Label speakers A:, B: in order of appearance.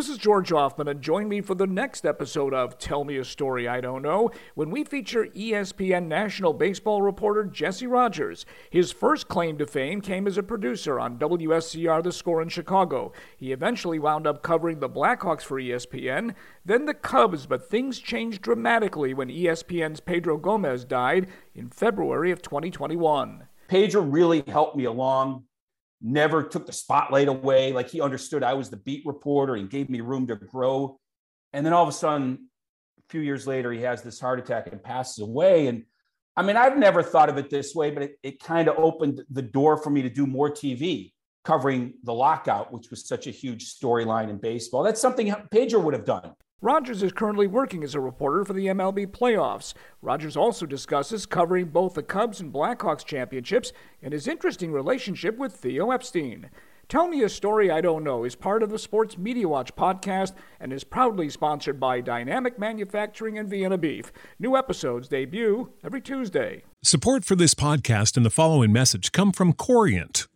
A: This is George Ofman, and join me for the next episode of Tell Me a Story I Don't Know when we feature ESPN national baseball reporter Jesse Rogers. His first claim to fame came as a producer on WSCR The Score in Chicago. He eventually wound up covering the Blackhawks for ESPN, then the Cubs, but things changed dramatically when ESPN's Pedro Gomez died in February of 2021.
B: Pedro really helped me along never took the spotlight away. Like he understood I was the beat reporter and gave me room to grow. And then all of a sudden, a few years later, he has this heart attack and passes away. And I mean, I've never thought of it this way, but it, it kind of opened the door for me to do more TV covering the lockout, which was such a huge storyline in baseball. That's something Pedro would have done.
A: Rogers is currently working as a reporter for the MLB playoffs. Rogers also discusses covering both the Cubs and Blackhawks championships and his interesting relationship with Theo Epstein. Tell Me a Story I Don't Know is part of the Sports Media Watch podcast and is proudly sponsored by Dynamic Manufacturing and Vienna Beef. New episodes debut every Tuesday.
C: Support for this podcast and the following message come from Corient.